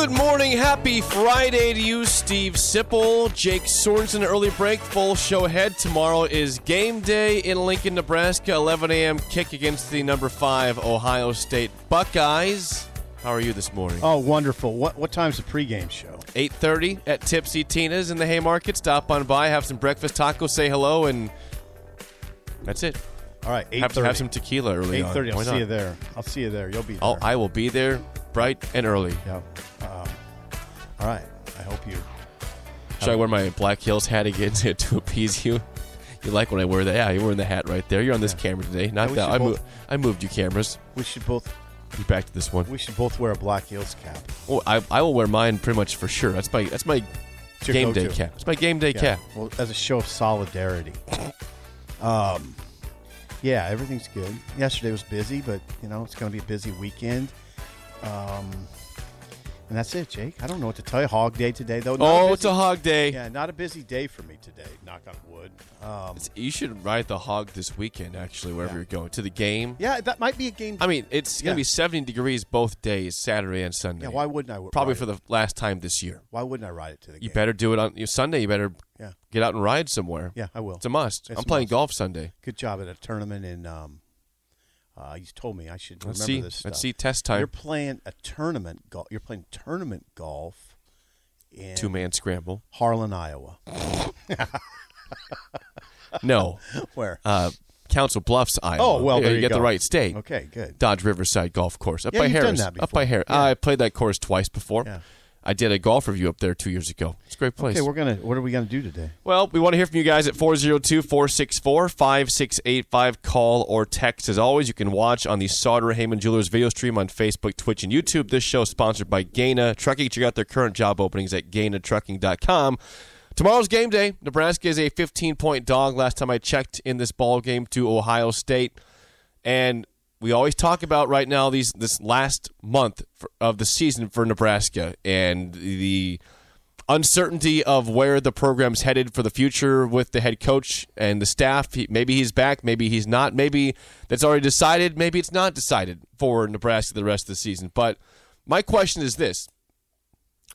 Good morning, happy Friday to you, Steve Sipple, Jake Sorensen. Early break, full show ahead. Tomorrow is game day in Lincoln, Nebraska. 11 a.m. kick against the number five Ohio State Buckeyes. How are you this morning? Oh, wonderful. What what time's the pregame show? 8:30 at Tipsy Tina's in the Haymarket. Stop on by, have some breakfast tacos, say hello, and that's it. All right, Have, 8:30. have some tequila early on. 8:30. I'll Why see not? you there. I'll see you there. You'll be there. Oh, I will be there bright and early. Yeah. All right. I hope you. Should I wear my Black Hills hat again to, to appease you? You like when I wear that? Yeah, you're wearing the hat right there. You're on this camera today. Not we that should I, both- moved. I moved you cameras. We should both. Be back to this one. We should both wear a Black Hills cap. Oh, I, I will wear mine pretty much for sure. That's my that's my It's your game day cap. It's my game day Yeah. cap. Well, as a show of solidarity. Um, yeah, everything's good. Yesterday was busy, but you know it's going to be a busy weekend. Um, and that's it, Jake. I don't know what to tell you. Hog day today, though. Not Oh, busy- it's a hog day. Yeah, not a busy day for me today. Knock on wood. Um, You should ride the hog this weekend. Actually, wherever Yeah. you're going to the game. yeah, that might be a game. I mean, it's Yeah. gonna be 70 degrees both days, Saturday and Sunday. yeah, why wouldn't I? Probably for it? the last time this year. Why wouldn't I ride it to the You game? better do it on you Sunday. You better Yeah, get out and ride somewhere. yeah, I will. It's a must. It's I'm a playing must. golf Sunday. Good job at a tournament in. Um, uh, you told me I should remember Let's see. this. Let's see test time. You're playing a tournament golf. You're playing tournament golf in Two man scramble. Harlan, Iowa. No, Where? uh, Council Bluffs, Iowa. Oh, well, there you you get the right state. Okay, good. Dodge Riverside Golf Course up Yeah, by you've done Harrah's. Up by Harrah's. Yeah. I played that course twice before. Yeah. I did a golf review up there two years ago. It's a great place. Okay, we're gonna. What are we gonna do today? Well, we want to hear from you guys at 402 464 5685. Call or text. As always, you can watch on the Sartor Hamann Jewelers video stream on Facebook, Twitch, and YouTube. This show is sponsored by Gana Trucking. Check out their current job openings at GanaTrucking.com. Tomorrow's game day. Nebraska is a 15 point dog last time I checked in this ball game to Ohio State. And we always talk about right now these this last month for, of the season for Nebraska and the uncertainty of where the program's headed for the future with the head coach and the staff. He, maybe he's back, maybe he's not. Maybe that's already decided. Maybe it's not decided for Nebraska the rest of the season. But my question is this: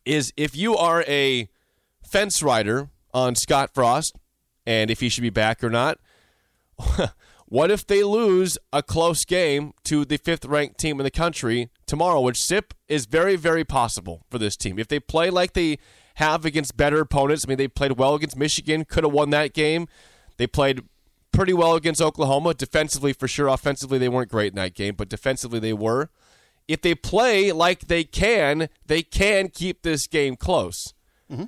is if you are a fence rider on Scott Frost and if he should be back or not. what if they lose a close game to the fifth ranked team in the country tomorrow, which SIP is very, very possible for this team. If they play like they have against better opponents, I mean, they played well against Michigan, could have won that game. They played pretty well against Oklahoma. Defensively, for sure. Offensively, they weren't great in that game, but defensively, they were. If they play like they can, they can keep this game close. Will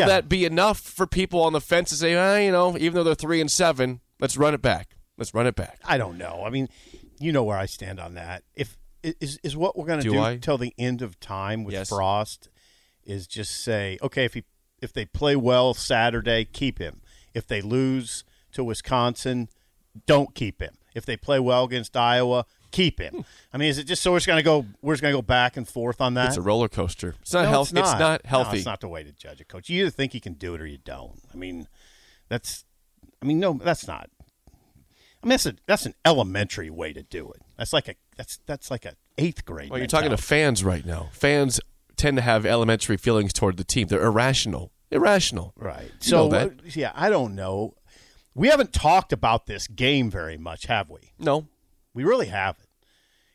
Yeah. that be enough for people on the fence to say, ah, you know, even though they're three and seven, let's run it back. Let's run it back. I don't know. I mean, you know where I stand on that. If is is what we're going to Do do, till the end of time with Yes. Frost is just say, okay, if he if they play well Saturday, keep him. If they lose to Wisconsin, don't keep him. If they play well against Iowa, keep him. Hmm. I mean, is it just so we're just going to go we're just going to go back and forth on that? It's a roller coaster. It's not No, healthy. It's not, healthy. No, it's not the way to judge a coach. You either think he can do it or you don't. I mean, that's. I mean, no, that's not. I mean, that's a, that's an elementary way to do it. That's like a that's that's like a eighth grade. Well, you're talking to fans right now. Fans tend to have elementary feelings toward the team. They're irrational. Irrational. right. You So that. yeah, I don't know. We haven't talked about this game very much, have we? No. We really haven't.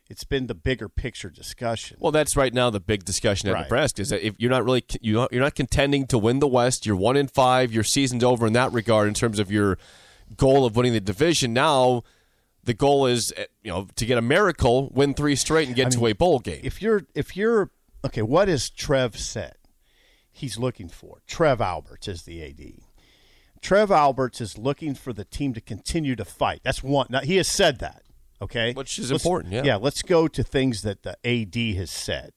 It's been the bigger picture discussion. Well, that's right now the big discussion at Right. Nebraska is that if you're not really you're not contending to win the West, you're one in five, your season's over in that regard in terms of your goal of winning the division. Now, the goal is eh, you know to get a miracle, win three straight, and get to a bowl game. if you're if you're okay, what has Trev said? He's looking for Trev Alberts is the AD. Trev Alberts is looking for the team to continue to fight. That's one. Now, he has said that. Okay, Which is Let's- important, yeah. yeah. Let's go to things that the AD has said.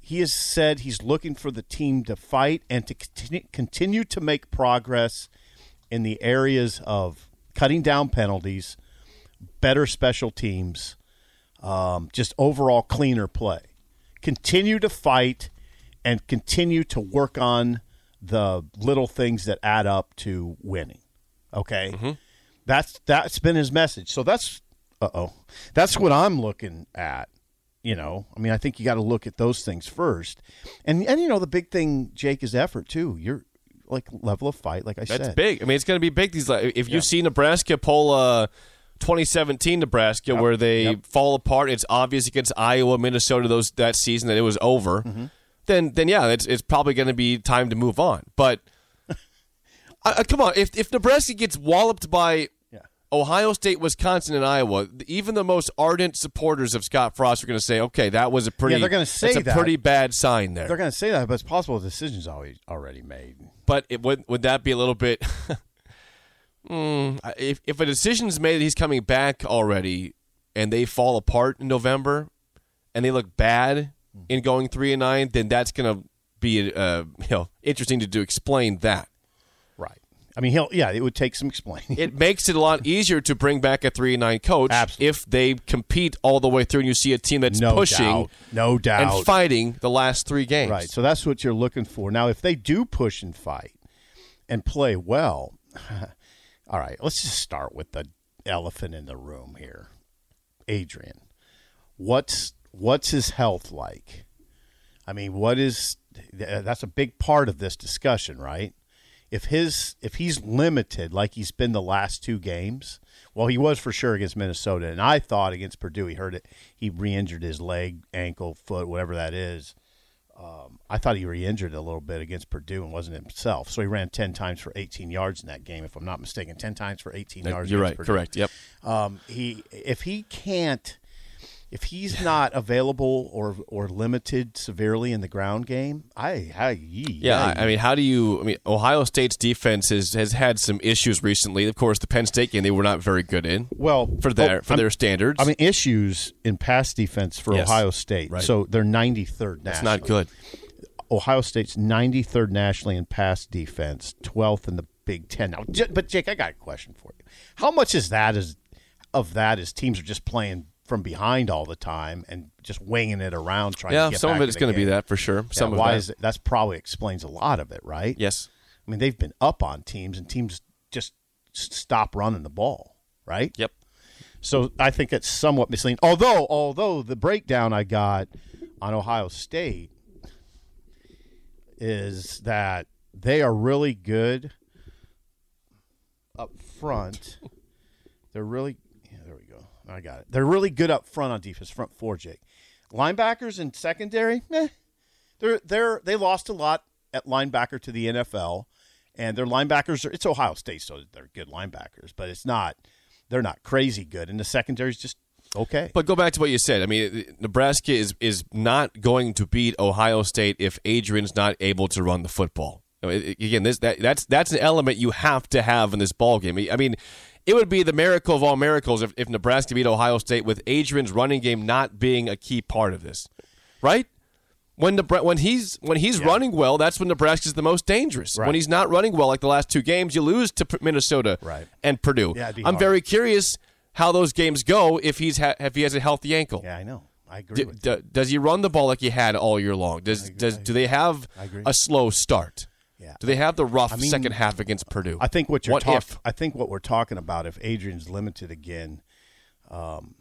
He has said he's looking for the team to fight and to continue, continue to make progress in the areas of cutting down penalties, better special teams, um, just overall cleaner play. Continue to fight and continue to work on the little things that add up to winning. Okay, that's that's been his message. So that's uh oh, that's what I'm looking at. You know, I mean, I think you got to look at those things first, and and you know the big thing, Jake, is effort too. You're like level of fight, like I said That's said. big. I mean, it's going to be big. These like, if you see Nebraska pull uh, 2017 Nebraska where they Yep. fall apart, it's obvious against Iowa, Minnesota those that season that it was over. Mm-hmm. Then then yeah, it's it's probably going to be time to move on. But uh, uh, come on, if if Nebraska gets walloped by Yeah. Ohio State, Wisconsin, and Iowa, even the most ardent supporters of Scott Frost are going to say, okay, that was a pretty they're gonna say that's a that. pretty bad sign there. They're going to say that, but it's possible the decision's always already made. But it, would would that be a little bit? Hmm, if if a decision's made that he's coming back already, and they fall apart in November, and they look bad in going three and nine, then that's going to be uh, you know interesting to do explain that. I mean, he'll yeah, it would take some explaining. It makes it a lot easier to bring back a three and nine coach Absolutely. if they compete all the way through, and you see a team that's no pushing doubt. No doubt. and fighting the last three games. Right. So that's what you're looking for. Now, if they do push and fight and play well, all right, let's just start with the elephant in the room here. Adrian. What's what's his health like? I mean, what is that's a big part of this discussion, right? If his if he's limited like he's been the last two games, well, he was for sure against Minnesota, and I thought against Purdue he hurt it. He re-injured his leg, ankle, foot, whatever that is. Um, I thought he re-injured a little bit against Purdue and wasn't himself. So he ran ten times for 18 yards in that game, if I'm not mistaken. Ten times for 18 yards. You're against right. Purdue. Correct. Yep. Um, he if he can't if he's not available or or limited severely in the ground game, I, I Yeah, I I mean, how do you? I mean, Ohio State's defense has has had some issues recently. Of course, the Penn State game they were not very good in well for their oh, for I'm- their standards. I mean issues in pass defense for Yes. Ohio State. Right. So they're 93rd. That's not good. Ohio State's 93rd nationally in pass defense, 12th in the Big Ten. Now, but Jake, I got a question for you. How much is that is of that is teams are just playing from behind all the time and just winging it around trying Yeah, to get some of it's going to be that for sure. Yeah, Some of why that. is it? That's probably explains a lot of it, right? yes. I mean, they've been up on teams and teams just stop running the ball, right? Yep. So I think it's somewhat misleading. Although, although the breakdown I got on Ohio State is that they are really good up front. They're really yeah, there we go. I got it. They're really good up front on defense, front four, Jake. Linebackers and secondary, meh. They're they're they lost a lot at linebacker to the NFL, and their linebackers are it's Ohio State, so they're good linebackers, but it's not they're not crazy good, and the secondary's just okay. But go back to what you said. I mean, Nebraska is is not going to beat Ohio State if Adrian's not able to run the football. I mean, Again, this that that's that's an element you have to have in this ball game. I mean, it would be the miracle of all miracles if, if Nebraska beat Ohio State with Adrian's running game not being a key part of this, right? When Nebra- when he's when he's running well, that's when Nebraska's the most dangerous. Right. When he's not running well, like the last two games, you lose to Minnesota Right. and Purdue. Yeah, I'm hard. very curious how those games go if he's ha- if he has a healthy ankle. yeah, I know. I agree D- with d- does he run the ball like he had all year long? Does does do they have a slow start? Yeah. Do they have the rough mean, second half against Purdue? I think what you're what talking. I think what we're talking about if Adrian's limited again, um,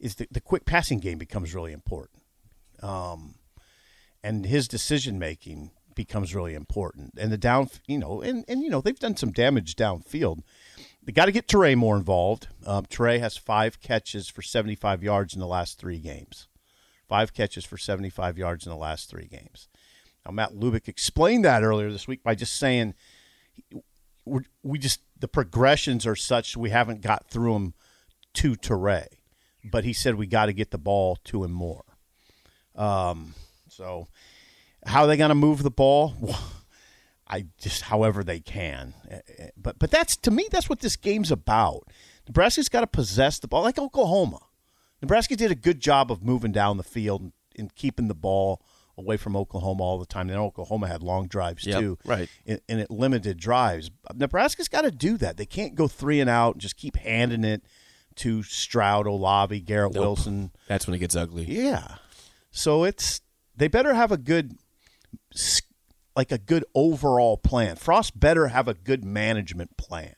is the, the quick passing game becomes really important, um, and his decision making becomes really important, and the down, you know, and and you know they've done some damage downfield. They got to get Trey more involved. Um, Trey has five catches for 75 yards in the last three games. Five catches for 75 yards in the last three games. Now, Matt Lubick explained that earlier this week by just saying we just the progressions are such we haven't got through them to Trey, but he said we got to get the ball to him more. Um, so how are they going to move the ball? I I just however they can. Eh, eh, But but that's to me that's what this game's about. Nebraska's got to possess the ball like Oklahoma. Nebraska did a good job of moving down the field and, and keeping the ball away from Oklahoma all the time. Then Oklahoma had long drives Yep, too, right. And, and it limited drives. Nebraska's got to do that. They can't go three and out and just keep handing it to Stroud, Olave, Garrett Wilson. That's when it gets ugly. Yeah. So it's they better have a good like a good overall plan. Frost better have a good management plan.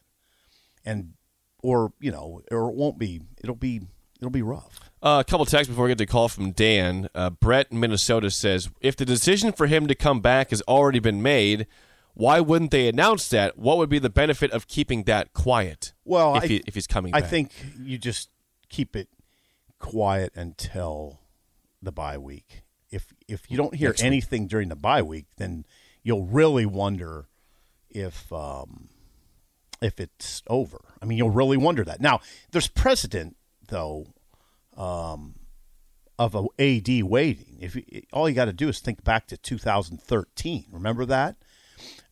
And or, you know, or it won't be it'll be it'll be rough. Uh, a couple of texts before we get the call from Dan. Uh, Brett in Minnesota says, if the decision for him to come back has already been made, why wouldn't they announce that? What would be the benefit of keeping that quiet? Well, if, I- he, if he's coming I back? think you just keep it quiet until the bye week. If if you don't hear anything during the bye week, then you'll really wonder if um, if it's over. I mean, you'll really wonder that. Now, there's precedent though um, of a AD waiting. If you, all you got to do is think back to 2013, remember that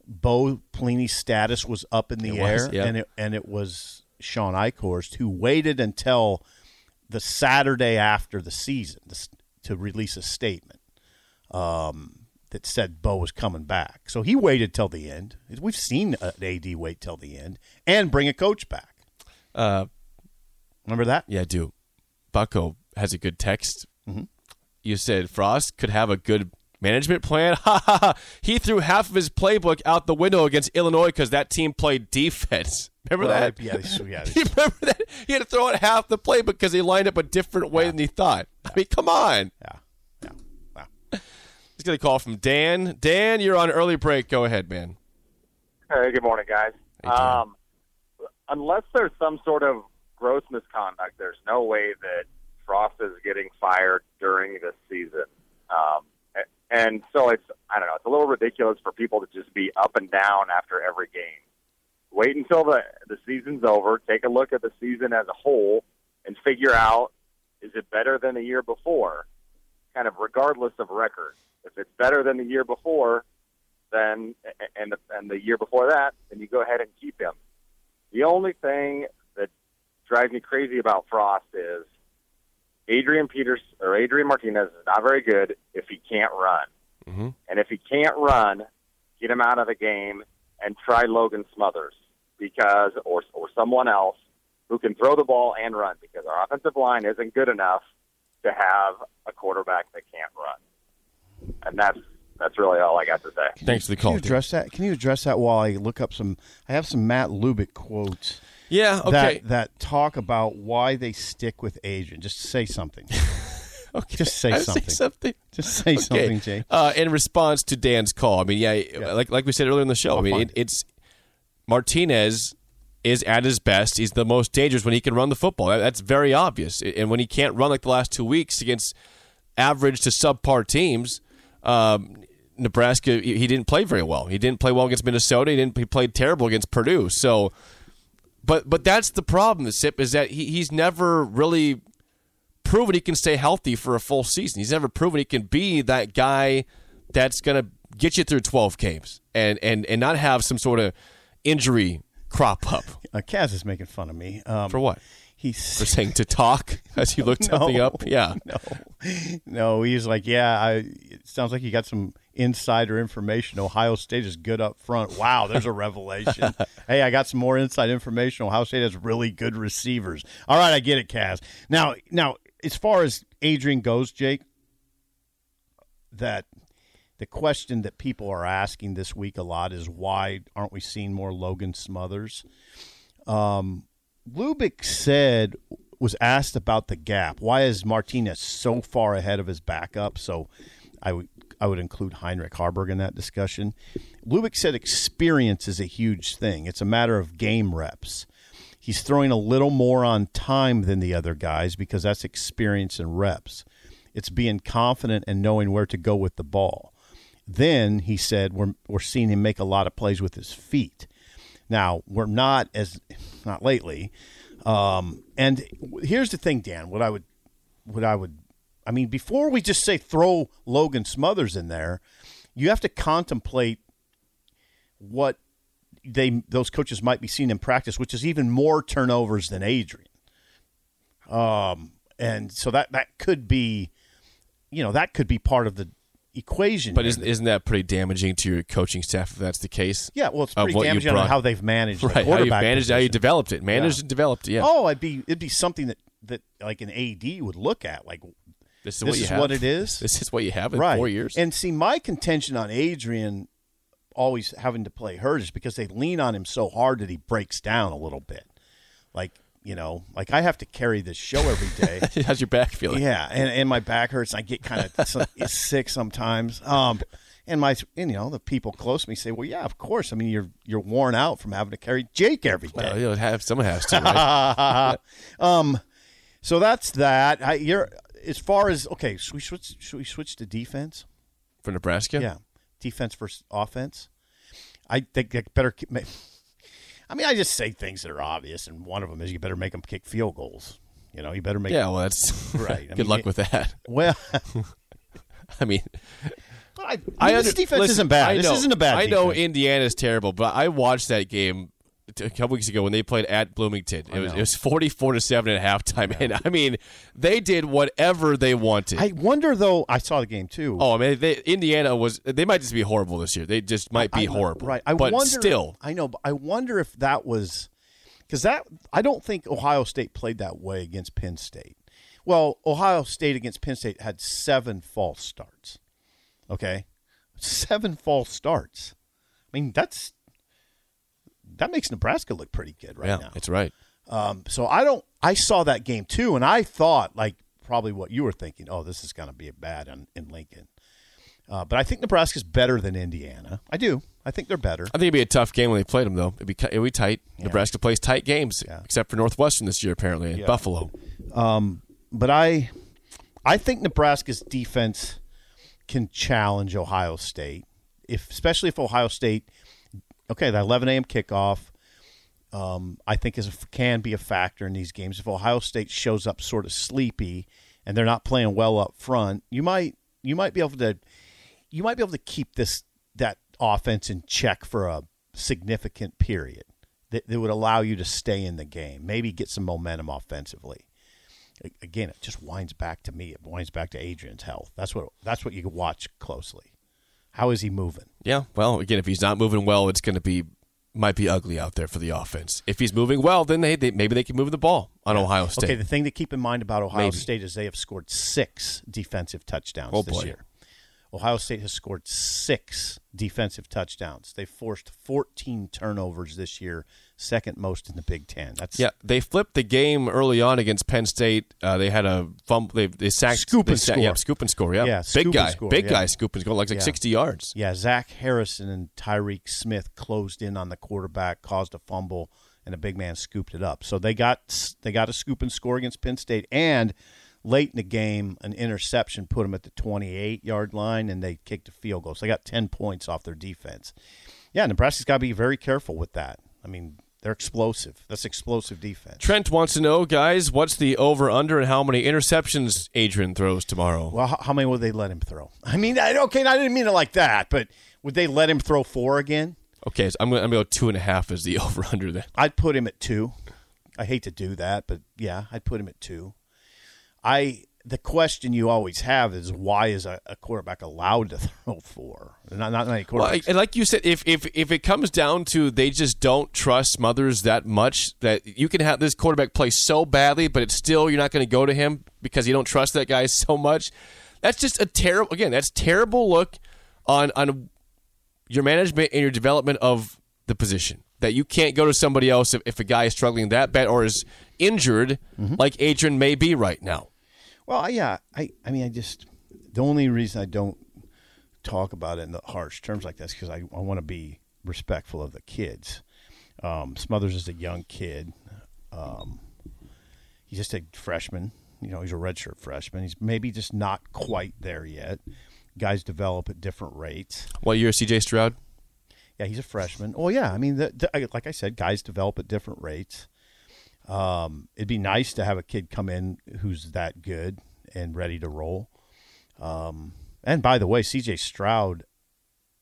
Bo Pelini's status was up in the It was, air, yeah. and it and it was Shawn Eichorst who waited until the Saturday after the season to, to release a statement um, that said Bo was coming back. So he waited till the end. We've seen an AD wait till the end and bring a coach back. Uh, Remember that? yeah, I do. Bucko has a good text. Mm-hmm. You said Frost could have a good management plan. Ha ha ha! He threw half of his playbook out the window against Illinois because that team played defense. Remember Well, that? yeah, so, yeah. You remember that? He had to throw out half the playbook because he lined up a different way than he thought. I mean, come on. yeah, yeah, wow. Let's get a call from Dan. Dan, you're on early break. Go ahead, man. Hey, good morning, guys. Hey, um, unless there's some sort of gross misconduct, there's no way that Frost is getting fired during this season. Um, and so it's, I don't know, it's a little ridiculous for people to just be up and down after every game. Wait until the, the season's over, take a look at the season as a whole, and figure out is it better than the year before, kind of regardless of record. If it's better than the year before, then and the, and the year before that, then you go ahead and keep him. The only thing drives me crazy about Frost is Adrian Peters or Adrian Martinez is not very good if he can't run, Mm-hmm. and if he can't run, get him out of the game and try Logan Smothers because or or someone else who can throw the ball and run because our offensive line isn't good enough to have a quarterback that can't run, and that's that's really all I got to say. Thanks for the call. Can you Dan. address that? Can you address that while I look up some? I have some Matt Lubick quotes Yeah, okay. that that talk about why they stick with Adrian. Just say something. okay. just say something. something. Just say something, Jay. Uh, in response to Dan's call, I mean, yeah, like like we said earlier in the show, I I'll mean, it, it's Martinez is at his best. He's the most dangerous when he can run the football. That- That's very obvious. And when he can't run like the last two weeks against average to subpar teams, um, Nebraska he he didn't play very well. He didn't play well against Minnesota. He didn't. He played terrible against Purdue. So, but but that's the problem. Sip is that he, he's never really proven he can stay healthy for a full season. He's never proven he can be that guy that's going to get you through 12 games and, and, and not have some sort of injury crop up. Uh, Kaz is making fun of me. Um, For what? He's For saying to talk as you looked something up? Yeah. no, no. He's like, yeah. I. It sounds like you got some insider information. Ohio State is good up front. Wow, there's a revelation. hey, I got some more inside information. Ohio State has really good receivers. All right, I get it, Kaz. Now, now, as far as Adrian goes, Jake, that the question that people are asking this week a lot is why aren't we seeing more Logan Smothers? Um, Lubick said was asked about the gap. Why is Martinez so far ahead of his backup? So I would I would include Heinrich Haarberg in that discussion. Lubick said experience is a huge thing. It's a matter of game reps. He's throwing a little more on time than the other guys because that's experience and reps. It's being confident and knowing where to go with the ball. Then he said we're we're seeing him make a lot of plays with his feet. Now we're not as not lately. Um, and here's the thing, Dan. What I would, what I would, I mean, before we just say throw Logan Smothers in there, you have to contemplate what they those coaches might be seeing in practice, which is even more turnovers than Adrian. Um, and so that that could be, you know, that could be part of the equation. But isn't, isn't that pretty damaging to your coaching staff if that's the case? yeah, well, it's pretty damaging on how they've managed the Right. How you managed, how you developed it. Managed Yeah. and developed. Yeah. Oh, it'd be it'd be something that that like an AD would look at, like this is, this what, you is have. what it is. This is what you have in right. four years. And see, my contention on Adrian always having to play hurt is because they lean on him so hard that he breaks down a little bit. Like you know, like I have to carry this show every day. How's your back feeling? yeah, and, and my back hurts. I get kind of sick sometimes. Um, and my and, you know the people close to me say, well, yeah, of course. I mean, you're you're worn out from having to carry Jake every day. Well, you know, have someone has to, right? um, so that's that. I, you're as far as okay. Should we switch? Should we switch to defense? For Nebraska. Yeah, defense versus offense. I think they better. I mean, I just say things that are obvious, and one of them is you better make them kick field goals. You know, you better make. Yeah. Well, that's Right. Good mean, luck with that. Well, I mean, but I, I, I mean, this defense listen, isn't bad. I this isn't a bad. I know defense. Indiana's terrible, but I watched that game a couple weeks ago when they played at Bloomington. It was it was forty four to seven at halftime, and I mean they did whatever they wanted. I wonder though. I saw the game too. oh, I mean, they, Indiana was they might just be horrible this year. They just might be I- horrible, Right. I but wonder, still, I know, but I wonder if that was because that I don't think Ohio State played that way against Penn State. Well, Ohio State against Penn State had seven false starts. Okay, seven false starts. I mean, that's that makes Nebraska look pretty good right yeah, now. it's right. Um, so I don't. I saw that game too, and I thought like probably what you were thinking. Oh, this is going to be a bad in, in Lincoln. Uh, but I think Nebraska's better than Indiana. I do. I think they're better. I think it'd be a tough game when they played them, though. It'd be, it'd be tight. Nebraska plays tight games, Yeah. except for Northwestern this year, apparently, and Yeah. Buffalo. But I, I think Nebraska's defense can challenge Ohio State, if especially if Ohio State. Okay, the 11 a.m. kickoff. Um, I think is a, can be a factor in these games. If Ohio State shows up sort of sleepy and they're not playing well up front, you might you might be able to you might be able to keep this that offense in check for a significant period that, that would allow you to stay in the game, maybe get some momentum offensively. Again, it just winds back to me. It winds back to Adrian's health. That's what that's what you watch closely. How is he moving? Yeah, well, again, if he's not moving well, it's going to be might be ugly out there for the offense. If he's moving well, then they, they maybe they can move the ball on Ohio State. Okay, the thing to keep in mind about Ohio Maybe. State is they have scored six defensive touchdowns Oh, this boy. year. Ohio State has scored six defensive touchdowns. They forced 14 turnovers this year, second most in the Big Ten. That's Yeah, they flipped the game early on against Penn State. Uh, they had a fumble. They, they sacked. Scoop they and sacked- score. Yeah, scoop and score. Yeah, Yeah, big guy, score, big yeah. guy, scoop and score like like Yeah. sixty yards. Yeah, Zach Harrison and Tyreke Smith closed in on the quarterback, caused a fumble, and a big man scooped it up. So they got they got a scoop and score against Penn State, and late in the game, an interception put them at the 28 yard line, and they kicked a field goal. So they got 10 points off their defense. Yeah, Nebraska's got to be very careful with that. I mean, they're explosive. That's explosive defense. Trent wants to know, guys, what's the over under and how many interceptions Adrian throws tomorrow? Well, how, how many would they let him throw? I mean, I, okay, I didn't mean it like that, but would they let him throw four again? Okay, so I'm going to go two and a half as the over under then. I'd put him at two. I hate to do that, but yeah, I'd put him at two. I the question you always have is why is a, a quarterback allowed to throw four? Not not many Well, quarterbacks. and like you said, if if if it comes down to they just don't trust Smothers that much, that you can have this quarterback play so badly, but it's still you're not going to go to him because you don't trust that guy so much. That's just a terrible. Again, that's terrible look on on your management and your development of the position. That you can't go to somebody else if, if a guy is struggling that bad or is injured, mm-hmm. like Adrian may be right now. Well, yeah, I, I mean, I just the only reason I don't talk about it in the harsh terms like this because I, I want to be respectful of the kids. Um, Smothers is a young kid. Um, he's just a freshman. You know, he's a redshirt freshman. He's maybe just not quite there yet. Guys develop at different rates. What year, is CJ Stroud? Yeah, he's a freshman. Well, yeah, I mean, the, the, like I said, guys develop at different rates. Um, it'd be nice to have a kid come in who's that good and ready to roll. Um, and by the way, C.J. Stroud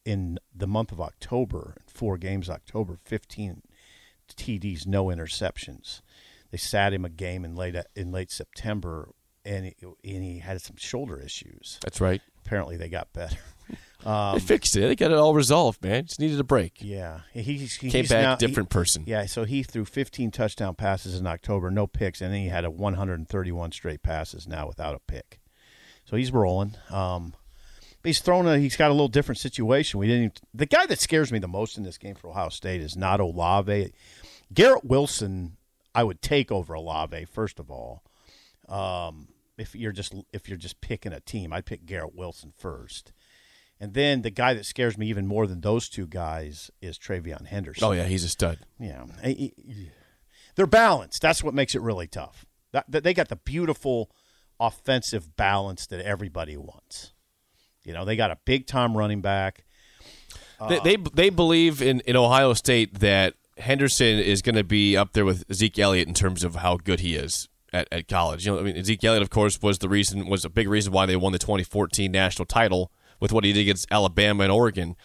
in the month of October, four games October, 15 TDs, no interceptions. They sat him a game in late in late September, and he, and he had some shoulder issues. That's right. Apparently, they got better. They fixed it. They got it all resolved, man. Just needed a break. Yeah, he's, he's Came back now- different person. Yeah, so he threw 15 touchdown passes in October, no picks, and then he had a 131 straight passes now without a pick. So he's rolling. Um, but he's thrown a. He's got a little different situation. We didn't. Even, the guy that scares me the most in this game for Ohio State is not Olave. Garrett Wilson, I would take over Olave first of all. Um, if you're just if you're just picking a team, I'd pick Garrett Wilson first. And then the guy that scares me even more than those two guys is TreVeyon Henderson. Oh yeah, he's a stud. Yeah, they're balanced. That's what makes it really tough. That, they got the beautiful offensive balance that everybody wants. You know, they got a big time running back. they, they they believe in, in Ohio State that Henderson is going to be up there with Zeke Elliott in terms of how good he is at, at college. You know, I mean, Zeke Elliott, of course, was the reason was a big reason why they won the 2014 national title with what he did against Alabama and Oregon.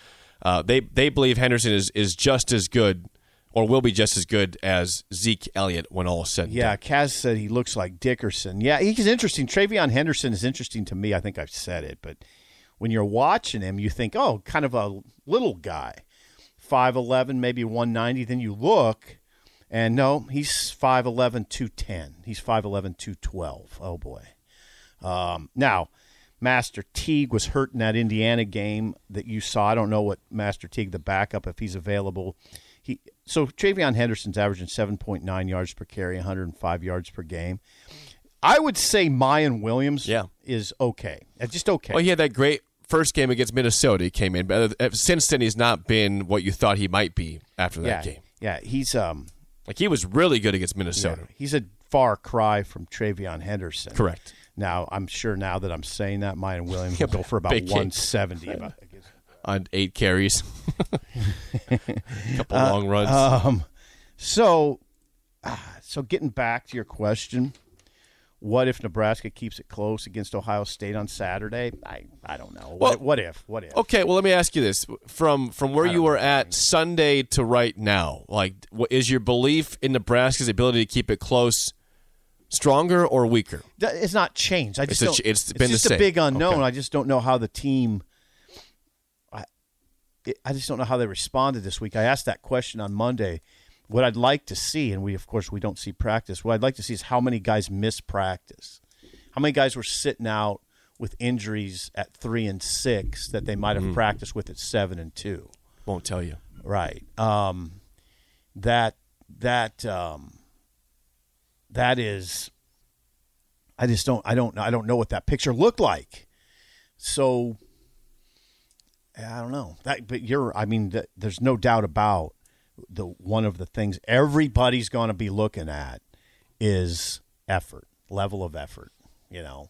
Uh, they they believe Henderson is is just as good or will be just as good as Zeke Elliott when all is said. Yeah, done. Kaz said he looks like Dickerson. Yeah, he's interesting. TreVeyon Henderson is interesting to me. I think I've said it, but when you're watching him, you think, oh, kind of a little guy, five eleven, maybe one ninety. Then you look, and no, he's 5'11", 210. He's 5'11", 212. Oh boy. Um, now, Master Teague was hurt in that Indiana game that you saw. I don't know what Master Teague, the backup, if he's available. He so TreVeyon Henderson's averaging seven point nine yards per carry, 105 yards per game. I would say Miyan Williams Yeah. is okay. Just okay. Well, he had that great first game against Minnesota. He came in, but uh, since then he's not been what you thought he might be after that yeah, game. yeah, he's um Like he was really good against Minnesota. he's a far cry from TreVeyon Henderson. Correct. Now I'm sure now that I'm saying that Miyan Williams will go for about big kid. 170. About, on eight carries, a couple Uh, long runs. So, ah, so getting back to your question, what if Nebraska keeps it close against Ohio State on Saturday? I, I don't know. Well- what, what if? What if? okay, well let me ask you this: from from where you were at Sunday to right now, like, what, is your belief in Nebraska's ability to keep it close stronger or weaker? It's not changed. I just a don't, ch- it's been the just same. a big unknown. Okay. I just don't know how the team. I, I just don't know how they responded this week. I asked that question on Monday. What I'd like to see, and we of course we don't see practice. What I'd like to see is how many guys miss practice. How many guys were sitting out with injuries at three and six that they might have Mm-hmm. practiced with at seven and two. Won't tell you. Right. Um, that that um, that is. I just don't. I don't. I don't know what that picture looked like. So I don't know that. But you're. I mean, th- there's no doubt about the one of the things everybody's going to be looking at is effort, level of effort. You know,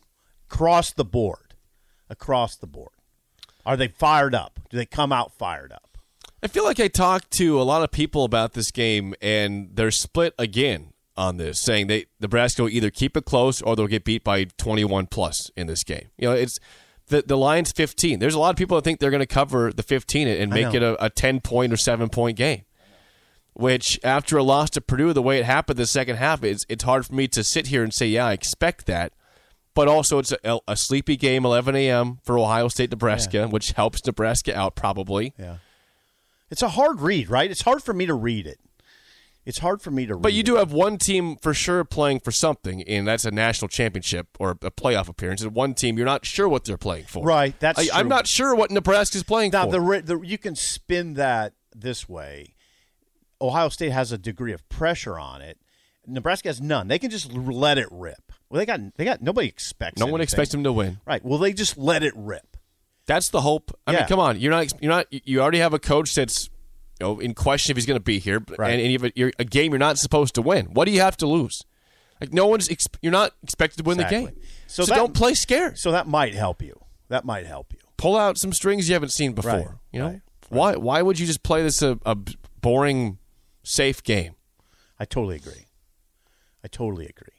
across the board, across the board. Are they fired up? Do they come out fired up? I feel like I talked to a lot of people about this game, and they're split again on this, saying they Nebraska will either keep it close or they'll get beat by 21 plus in this game. You know, it's the the line's 15. There's a lot of people that think they're going to cover the 15 and make it a, a 10 point or seven point game. Which, after a loss to Purdue, the way it happened the second half, it's it's hard for me to sit here and say, yeah, I expect that. But also, it's a, a sleepy game, 11 a.m. for Ohio State, Nebraska, which helps Nebraska out probably. Yeah. It's a hard read, right? It's hard for me to read it. It's hard for me to. But you it. do have one team for sure playing for something, and that's a national championship or a playoff appearance. And one team you're not sure what they're playing for. Right, that's I, I'm not sure what Nebraska's playing Now for. the, the you can spin that this way. Ohio State has a degree of pressure on it. Nebraska has none. They can just let it rip. Well, they got they got nobody expects. no one expects them to win. Right. Well, they just let it rip. That's the hope. I Yeah. mean, come on, you're not you're not you already have a coach that's you know in question if he's going to be here, Right. and, and you have a, you're, a game you're not supposed to win. What do you have to lose? Like no one's ex- you're not expected to win Exactly. the game, So so, that- don't play scared. So that might help you. That might help you. Pull out some strings you haven't seen before. Right, You know right, why why would you just play this a, a boring, safe game? I totally agree. I totally agree.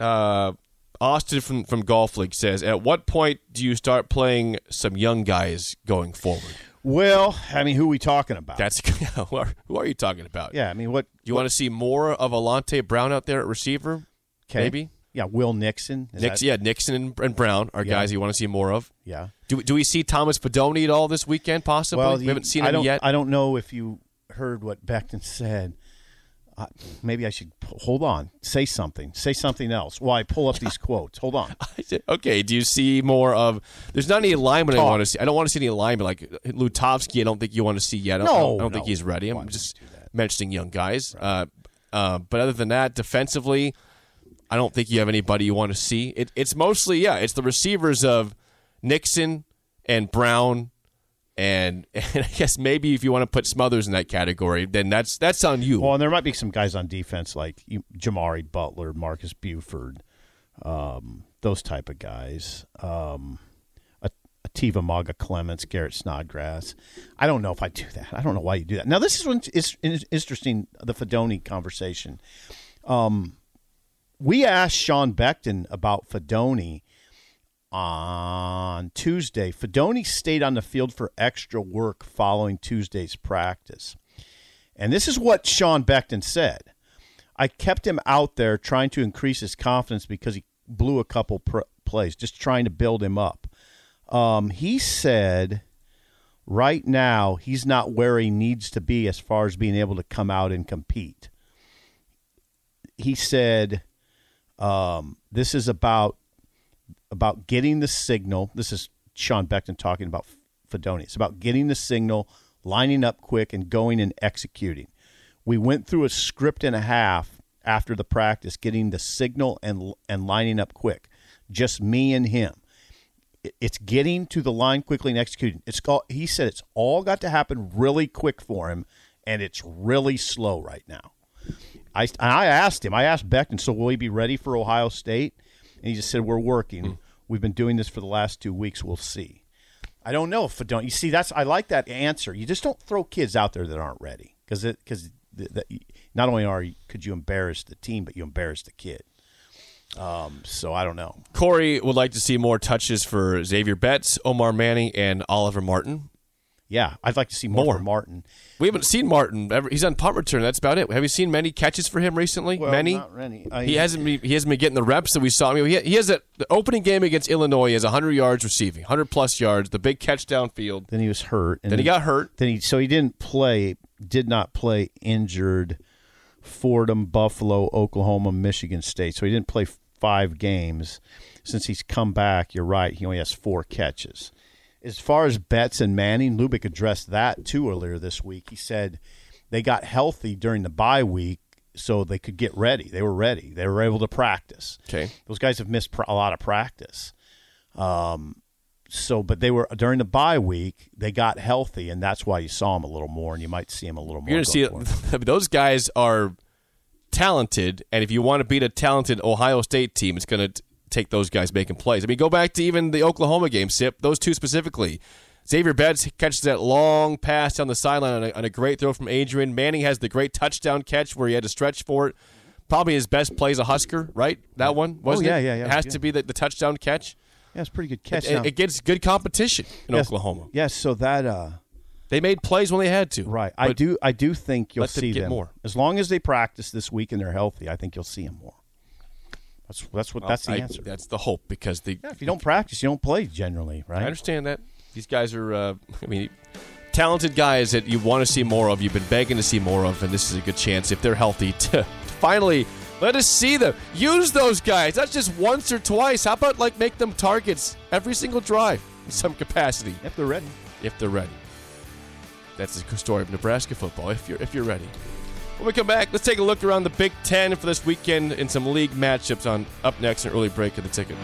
uh, Austin from from Golf League says, "At what point do you start playing some young guys going forward?" Well, I mean, who are we talking about? That's who are, who are you talking about? yeah. I mean, what? Do you want to see more of Alante Brown out there at receiver? Okay. Maybe. Yeah, Will Nixon. That- yeah, Nixon and, and Brown are Yeah. guys you want to see more of. yeah. Do, do we see Thomas Fidone at all this weekend? Possibly. Well, we you- haven't seen I him yet. I don't know if you heard what Beckton said. Uh, maybe I should hold on. Say something. Say something else. While I pull up these quotes. Hold on. I okay, do you see more of? There's not any alignment I want to see. I don't want to see any alignment like Lutovsky. I don't think you want to see yet. I don't, No, I don't think no. he's ready. I'm just you do that? mentioning young guys. Uh, uh, but other than that, defensively, I don't think you have anybody you want to see. It, it's mostly yeah, it's the receivers of Nixon and Brown. And, and I guess maybe if you want to put Smothers in that category, then that's that's on you. Well, and there might be some guys on defense like Jimari Butler, Marques Buford, um, those type of guys. Um, A- Ativa Maga Clements, Garrett Snodgrass. I don't know if I do that. I don't know why you do that. Now, this is when it's interesting the Fidone conversation. Um, we asked Sean Beckton about Fidone on Tuesday. Fidone stayed on the field for extra work following Tuesday's practice. And this is what Sean Beckton said. I kept him out there trying to increase his confidence because he blew a couple pr- plays, just trying to build him up. Um, he said right now he's not where he needs to be as far as being able to come out and compete. He said um, this is about about getting the signal. This is Sean Beckton talking about Fidone. It's about getting the signal, lining up quick, and going and executing. We went through a script and a half after the practice, getting the signal and and lining up quick. Just me and him. It's getting to the line quickly and executing. It's called, he said it's all got to happen really quick for him, and it's really slow right now. I, I asked him, I asked Beckton, so will he be ready for Ohio State? And he just said, We're working. We've been doing this for the last two weeks. We'll see. I don't know if don't. You see, that's I like that answer. You just don't throw kids out there that aren't ready because it because not only are you, could you embarrass the team, but you embarrass the kid. Um, so I don't know. Corey would like to see more touches for Xavier Betts, Omar Manning, and Oliver Martin. Yeah, I'd like to see more, More. from Martin. We haven't seen Martin ever. He's on punt return. That's about it. Have you seen many catches for him recently? many. not many. I- he hasn't. Been, he hasn't been getting the reps that we saw. I mean, he, he has a, the opening game against Illinois. He has 100 yards receiving, 100 plus yards, the big catch downfield. Then he was hurt. And Then he got hurt. Then he so he didn't play. Did not play injured. Fordham, Buffalo, Oklahoma, Michigan State. So he didn't play five games. Since he's come back, you're right. He only has four catches. As far as Betts and Manning, Lubick addressed that too earlier this week. He said they got healthy during the bye week so they could get ready. They were ready. They were able to practice. Okay. Those guys have missed pr- a lot of practice. Um, so, but they were during the bye week. They got healthy, and that's why you saw them a little more, and you might see them a little more. You're going to see those guys are talented, and if you want to beat a talented Ohio State team, it's going to take those guys making plays. I mean, go back to even the Oklahoma game, Sip. Those two specifically. Xavier Betts catches that long pass down the sideline on a, on a great throw from Adrian. Manning has the great touchdown catch where he had to stretch for it. Probably his best play as a Husker, right? That one wasn't Oh, yeah, it? yeah, yeah, It has to be the, the touchdown catch. Yeah, it's a pretty good catch. It, it gets good competition in Yes. Oklahoma. Yes, so that uh, They made plays when they had to. right. I do. I do think you'll them see them more. as long as they practice this week and they're healthy. I think you'll see them more. That's that's what that's the I- answer. That's the hope because the Yeah, if you don't practice, you don't play generally, right? I understand that. These guys are, uh, I mean, talented guys that you want to see more of. You've been begging to see more of, and this is a good chance, if they're healthy, to finally let us see them. Use those guys. That's just once or twice. How about, like, make them targets every single drive in some capacity, If they're ready. if they're ready. That's the story of Nebraska football, if you're, if you're ready. When we come back, let's take a look around the Big Ten for this weekend and some league matchups on up next, an early break of the ticket.